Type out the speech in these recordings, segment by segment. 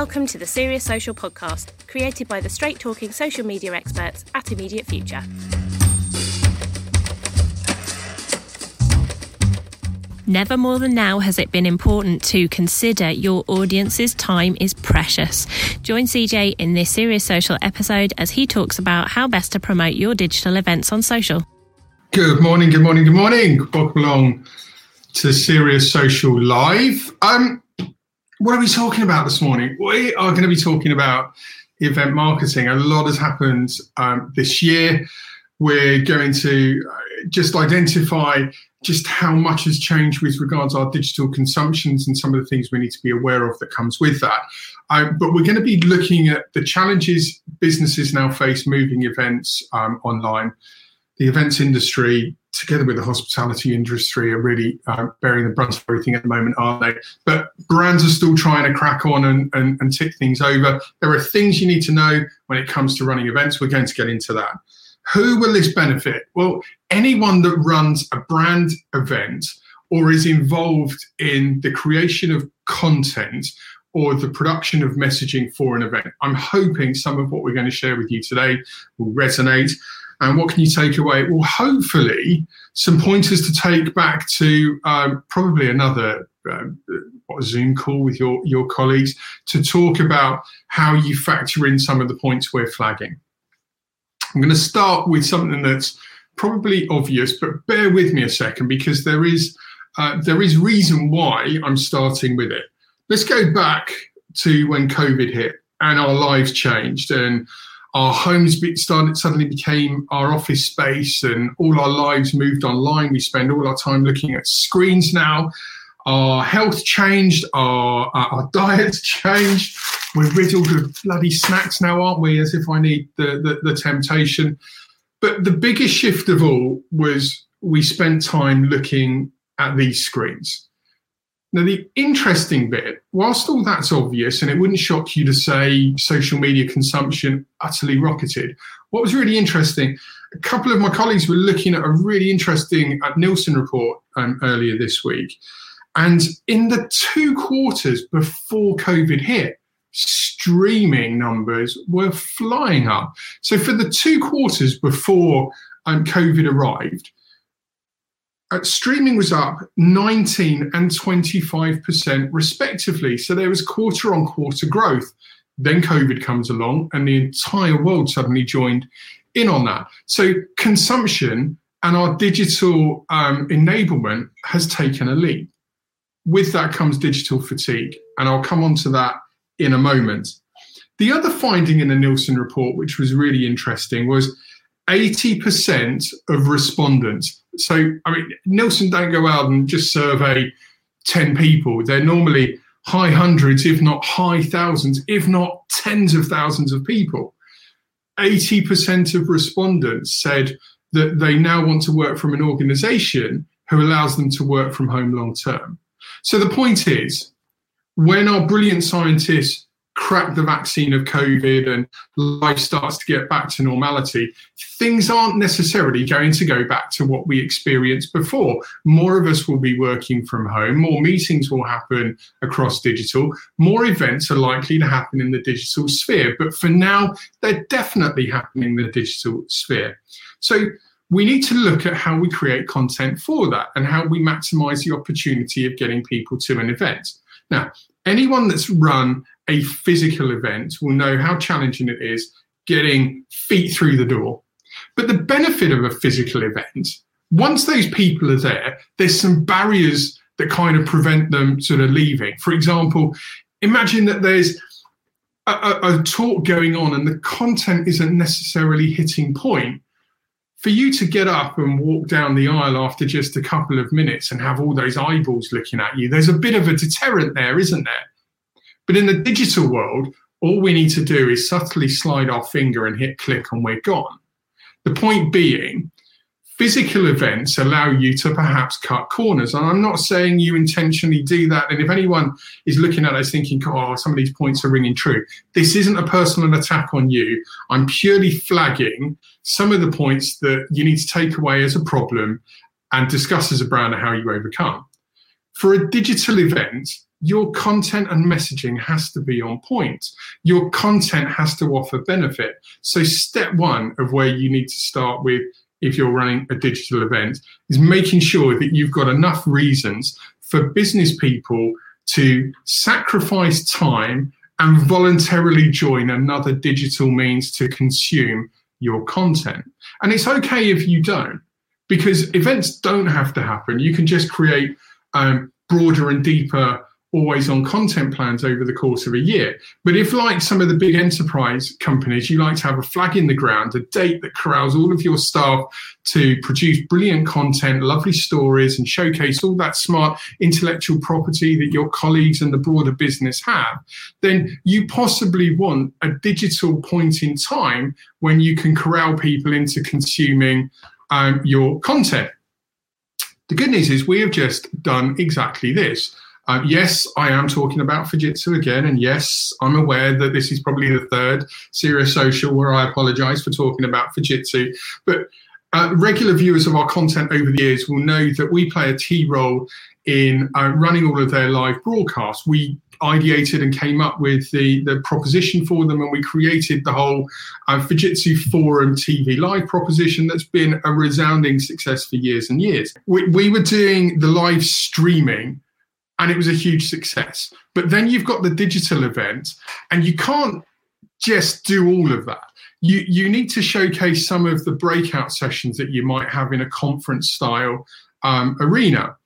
Welcome to the Serious Social podcast, created by the straight talking social media experts at Immediate Future. Never more than now has it been important to consider your audience's time is precious. Join CJ in this Serious Social episode as he talks about how best to promote your digital events on social. Good morning, good morning, good morning. Welcome along to Serious Social Live. Um, what are we talking about this morning? We are going to be talking about event marketing. A lot has happened um, this year. We're going to uh, just identify just how much has changed with regards to our digital consumptions and some of the things we need to be aware of that comes with that. Um, but we're going to be looking at the challenges businesses now face moving events um, online. The events industry together with the hospitality industry, are really uh, bearing the brunt of everything at the moment, aren't they? But brands are still trying to crack on and, and, and tick things over. There are things you need to know when it comes to running events. We're going to get into that. Who will this benefit? Well, anyone that runs a brand event or is involved in the creation of content or the production of messaging for an event. I'm hoping some of what we're going to share with you today will resonate. And what can you take away? Well, hopefully, some pointers to take back to um, probably another um, Zoom call with your, your colleagues to talk about how you factor in some of the points we're flagging. I'm going to start with something that's probably obvious, but bear with me a second because there is uh, there is reason why I'm starting with it. Let's go back to when COVID hit and our lives changed and our homes started suddenly became our office space and all our lives moved online. We spend all our time looking at screens now. Our health changed our uh, our diets changed. We're riddled with bloody snacks now aren't we as if i need the, the, the temptation? But the biggest shift of all was we spent time looking at these screens now, the interesting bit, whilst all that's obvious, and it wouldn't shock you to say social media consumption utterly rocketed, what was really interesting, a couple of my colleagues were looking at a really interesting uh, Nielsen report um, earlier this week. And in the two quarters before COVID hit, streaming numbers were flying up. So for the two quarters before um, COVID arrived, uh, streaming was up 19 and 25% respectively. So there was quarter on quarter growth. Then COVID comes along and the entire world suddenly joined in on that. So consumption and our digital um, enablement has taken a leap. With that comes digital fatigue. And I'll come on to that in a moment. The other finding in the Nielsen report, which was really interesting, was 80% of respondents so, I mean, Nielsen don't go out and just survey 10 people. They're normally high hundreds, if not high thousands, if not tens of thousands of people. 80% of respondents said that they now want to work from an organization who allows them to work from home long term. So the point is, when our brilliant scientists crack the vaccine of COVID and life starts to get back to normality, things aren't necessarily going to go back to what we experienced before. More of us will be working from home, more meetings will happen across digital, more events are likely to happen in the digital sphere. But for now, they're definitely happening in the digital sphere. So we need to look at how we create content for that and how we maximize the opportunity of getting people to an event. Now, anyone that's run a physical event will know how challenging it is getting feet through the door. But the benefit of a physical event, once those people are there, there's some barriers that kind of prevent them sort of leaving. For example, imagine that there's a, a, a talk going on and the content isn't necessarily hitting point for you to get up and walk down the aisle after just a couple of minutes and have all those eyeballs looking at you, there's a bit of a deterrent there, isn't there? But in the digital world, all we need to do is subtly slide our finger and hit click and we're gone. The point being, physical events allow you to perhaps cut corners. And I'm not saying you intentionally do that. And if anyone is looking at us thinking, oh, some of these points are ringing true, this isn't a personal attack on you. I'm purely flagging some of the points that you need to take away as a problem and discuss as a brand how you overcome. For a digital event, your content and messaging has to be on point. Your content has to offer benefit. So, step one of where you need to start with if you're running a digital event is making sure that you've got enough reasons for business people to sacrifice time and voluntarily join another digital means to consume your content. And it's okay if you don't, because events don't have to happen. You can just create um, broader and deeper always on content plans over the course of a year. But if, like some of the big enterprise companies, you like to have a flag in the ground, a date that corrals all of your staff to produce brilliant content, lovely stories, and showcase all that smart intellectual property that your colleagues and the broader business have, then you possibly want a digital point in time when you can corral people into consuming um, your content. The good news is we have just done exactly this. Uh, yes, I am talking about Fujitsu again, and yes, I'm aware that this is probably the third serious social where I apologise for talking about Fujitsu. But uh, regular viewers of our content over the years will know that we play a key role in uh, running all of their live broadcasts. We ideated and came up with the, the proposition for them, and we created the whole uh, Fujitsu Forum TV live proposition that's been a resounding success for years and years. We, we were doing the live streaming and it was a huge success. But then you've got the digital event, and you can't just do all of that. You, you need to showcase some of the breakout sessions that you might have in a conference style um, arena.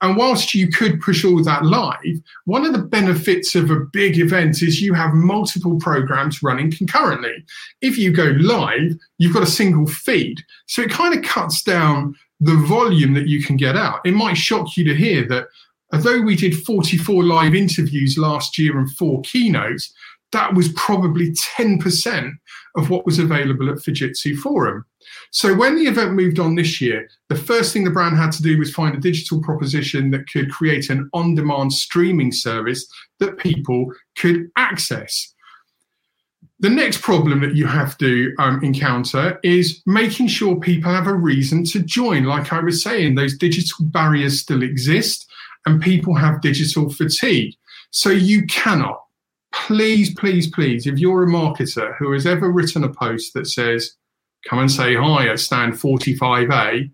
And whilst you could push all that live, one of the benefits of a big event is you have multiple programs running concurrently. If you go live, you've got a single feed. So it kind of cuts down the volume that you can get out. It might shock you to hear that although we did 44 live interviews last year and four keynotes, that was probably 10% of what was available at Fujitsu Forum. So when the event moved on this year, the first thing the brand had to do was find a digital proposition that could create an on demand streaming service that people could access. The next problem that you have to um, encounter is making sure people have a reason to join. Like I was saying, those digital barriers still exist and people have digital fatigue. So you cannot, please, please, please, if you're a marketer who has ever written a post that says, come and say hi at stand 45A,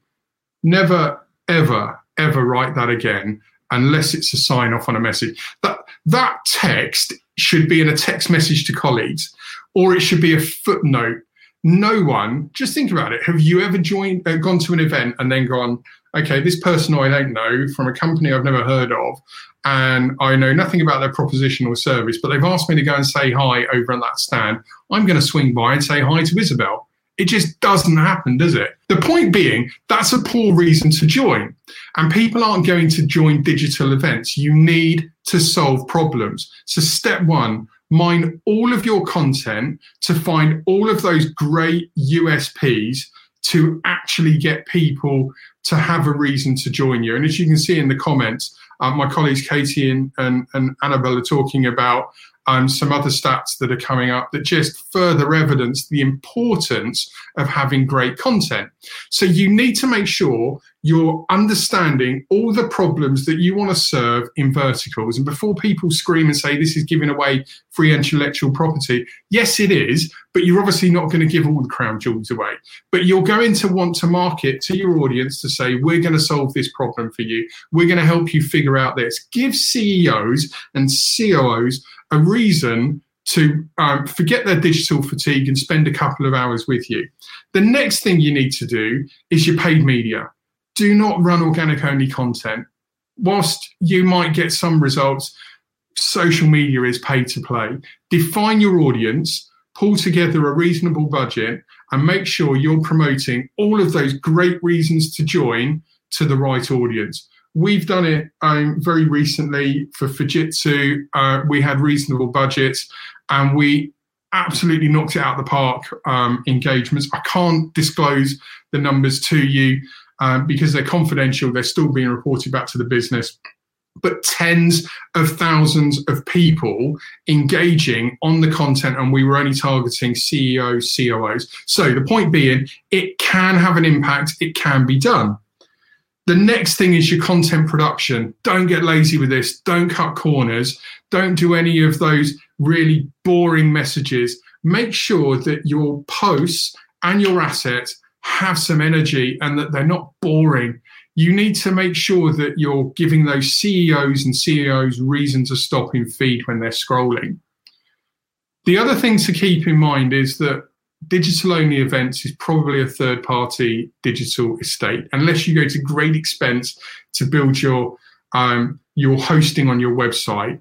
never, ever, ever write that again unless it's a sign off on a message. That, that text should be in a text message to colleagues or it should be a footnote. No one, just think about it. Have you ever joined, uh, gone to an event and then gone, okay, this person I don't know from a company I've never heard of, and I know nothing about their proposition or service, but they've asked me to go and say hi over at that stand. I'm going to swing by and say hi to Isabel. It just doesn't happen, does it? The point being, that's a poor reason to join. And people aren't going to join digital events. You need to solve problems. So, step one, mine all of your content to find all of those great USPs to actually get people to have a reason to join you. And as you can see in the comments, uh, my colleagues Katie and, and, and Annabelle are talking about um, some other stats that are coming up that just further evidence the importance of having great content. So you need to make sure you're understanding all the problems that you want to serve in verticals. And before people scream and say this is giving away free intellectual property, yes, it is, but you're obviously not going to give all the crown jewels away. But you're going to want to market to your audience to say, we're going to solve this problem for you. We're going to help you figure out this. Give CEOs and COOs a reason to um, forget their digital fatigue and spend a couple of hours with you. The next thing you need to do is your paid media do not run organic only content. Whilst you might get some results, social media is paid to play. Define your audience, pull together a reasonable budget, and make sure you're promoting all of those great reasons to join to the right audience. We've done it um, very recently for Fujitsu. Uh, we had reasonable budgets and we absolutely knocked it out of the park um, engagements. I can't disclose the numbers to you um, because they're confidential, they're still being reported back to the business. But tens of thousands of people engaging on the content, and we were only targeting CEOs, COOs. So the point being, it can have an impact, it can be done. The next thing is your content production. Don't get lazy with this. Don't cut corners. Don't do any of those really boring messages. Make sure that your posts and your assets have some energy and that they're not boring. You need to make sure that you're giving those CEOs and CEOs reason to stop in feed when they're scrolling. The other thing to keep in mind is that digital only events is probably a third party digital estate unless you go to great expense to build your um, your hosting on your website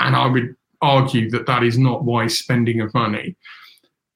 and i would argue that that is not wise spending of money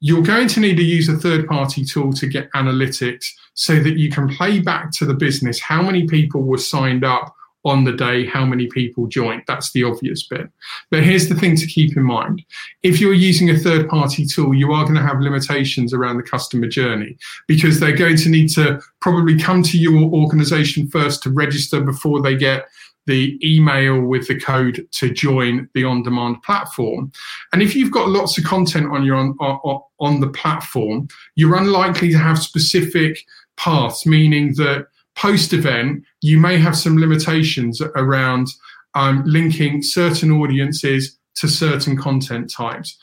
you're going to need to use a third party tool to get analytics so that you can play back to the business how many people were signed up on the day how many people joined. That's the obvious bit. But here's the thing to keep in mind. If you're using a third party tool, you are going to have limitations around the customer journey because they're going to need to probably come to your organization first to register before they get the email with the code to join the on demand platform. And if you've got lots of content on your on, on, on the platform, you're unlikely to have specific paths, meaning that post event, you may have some limitations around um, linking certain audiences to certain content types.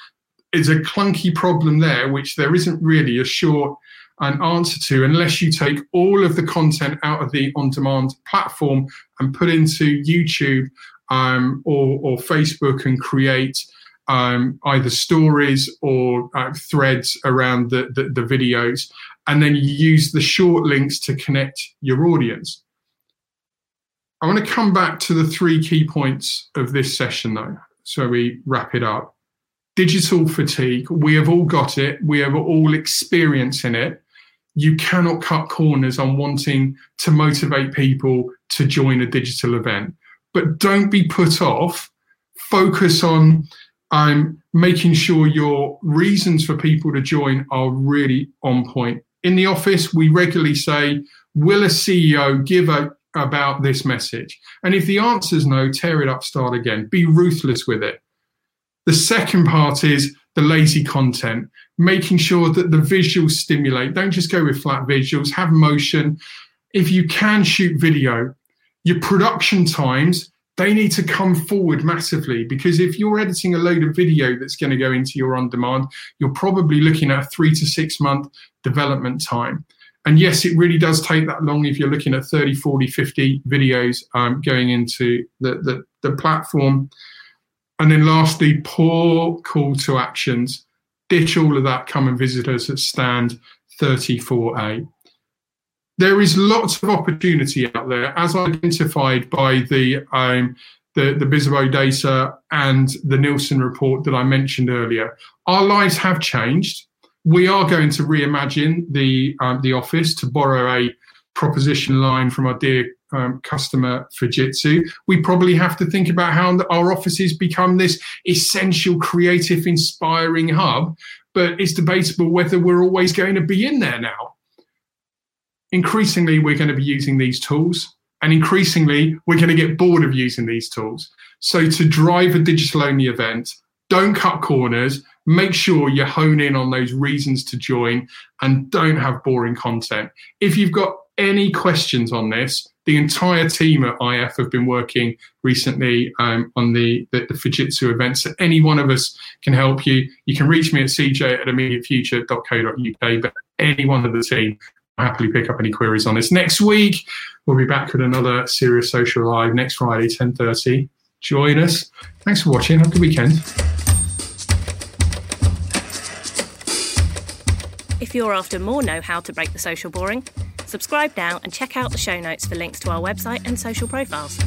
It's a clunky problem there, which there isn't really a short an answer to unless you take all of the content out of the on demand platform and put into YouTube um, or, or, Facebook and create um, either stories or uh, threads around the, the, the videos and then you use the short links to connect your audience. I want to come back to the three key points of this session, though, so we wrap it up. Digital fatigue, we have all got it, we have all experiencing it. You cannot cut corners on wanting to motivate people to join a digital event. But don't be put off. Focus on um, making sure your reasons for people to join are really on point in the office, we regularly say, Will a CEO give a, about this message? And if the answer is no, tear it up, start again. Be ruthless with it. The second part is the lazy content, making sure that the visuals stimulate. Don't just go with flat visuals, have motion. If you can shoot video, your production times they need to come forward massively because if you're editing a load of video that's going to go into your on demand, you're probably looking at three to six month development time. And yes, it really does take that long if you're looking at 30, 40, 50 videos um, going into the, the, the platform. And then lastly, poor call to actions. Ditch all of that, come and visit us at stand 34A there is lots of opportunity out there, as identified by the um, the, the data and the Nielsen report that I mentioned earlier. Our lives have changed. We are going to reimagine the um, the office to borrow a proposition line from our dear um, customer Fujitsu. We probably have to think about how our offices become this essential, creative, inspiring hub. But it's debatable whether we're always going to be in there now increasingly we're going to be using these tools and increasingly we're going to get bored of using these tools. So to drive a digital only event, don't cut corners, make sure you hone in on those reasons to join and don't have boring content. If you've got any questions on this, the entire team at IF have been working recently um, on the, the, the, Fujitsu events. So any one of us can help you. You can reach me at cj at immediatefuture.co.uk, but any one of the team happily pick up any queries on this. Next week, we'll be back with another Serious Social Live next Friday, 10.30. Join us. Thanks for watching. Have a good weekend. If you're after more know how to break the social boring, subscribe now and check out the show notes for links to our website and social profiles.